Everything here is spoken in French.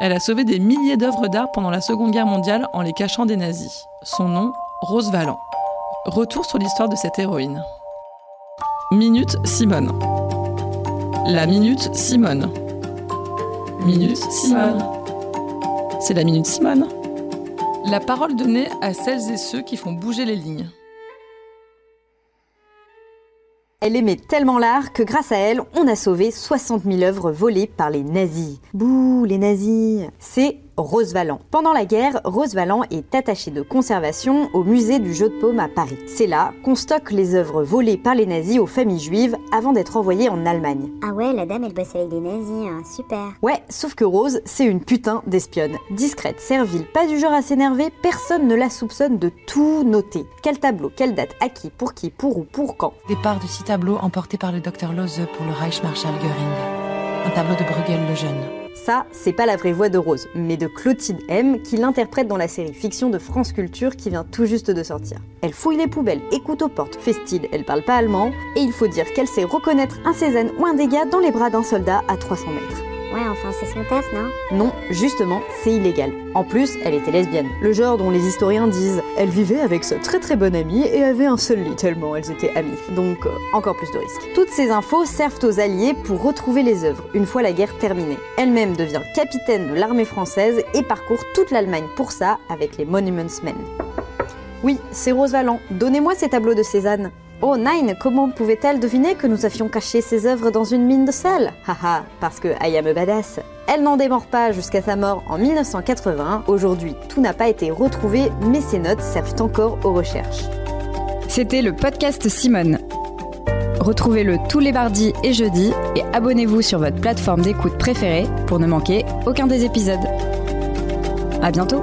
Elle a sauvé des milliers d'œuvres d'art pendant la Seconde Guerre mondiale en les cachant des nazis. Son nom, Rose Valland. Retour sur l'histoire de cette héroïne. Minute Simone. La Minute Simone. Minute Simone. C'est la Minute Simone. La parole donnée à celles et ceux qui font bouger les lignes. Elle aimait tellement l'art que grâce à elle, on a sauvé 60 000 œuvres volées par les nazis. Bouh, les nazis C'est Rose Valland. Pendant la guerre, Rose Valland est attachée de conservation au musée du jeu de paume à Paris. C'est là qu'on stocke les œuvres volées par les nazis aux familles juives avant d'être envoyées en Allemagne. Ah ouais, la dame elle bosse avec des nazis, hein. super. Ouais, sauf que Rose, c'est une putain d'espionne. Discrète, servile, pas du genre à s'énerver, personne ne la soupçonne de tout noter. Quel tableau, quelle date, à qui, pour qui, pour où, pour quand. Départ de six tableaux emportés par le docteur Lose pour le Reichsmarschall Göring. Un tableau de Bruegel le Jeune. Ça, c'est pas la vraie voix de Rose, mais de Clotilde M, qui l'interprète dans la série fiction de France Culture qui vient tout juste de sortir. Elle fouille les poubelles, écoute aux portes, fait style, elle parle pas allemand, et il faut dire qu'elle sait reconnaître un Cézanne ou un dégât dans les bras d'un soldat à 300 mètres. Ouais, enfin c'est son taf, non? Non, justement, c'est illégal. En plus, elle était lesbienne. Le genre dont les historiens disent elle vivait avec sa très très bonne amie et avait un seul lit tellement elles étaient amies. Donc, euh, encore plus de risques. Toutes ces infos servent aux Alliés pour retrouver les œuvres une fois la guerre terminée. Elle-même devient capitaine de l'armée française et parcourt toute l'Allemagne pour ça avec les Monuments Men. Oui, c'est Rose Valland. Donnez-moi ces tableaux de Cézanne. Oh Nine, comment pouvait-elle deviner que nous avions caché ses œuvres dans une mine de sel? Haha, parce que I am badass. Elle n'en démord pas jusqu'à sa mort en 1980. Aujourd'hui, tout n'a pas été retrouvé, mais ses notes servent encore aux recherches. C'était le podcast Simone. Retrouvez-le tous les mardis et jeudis et abonnez-vous sur votre plateforme d'écoute préférée pour ne manquer aucun des épisodes. À bientôt!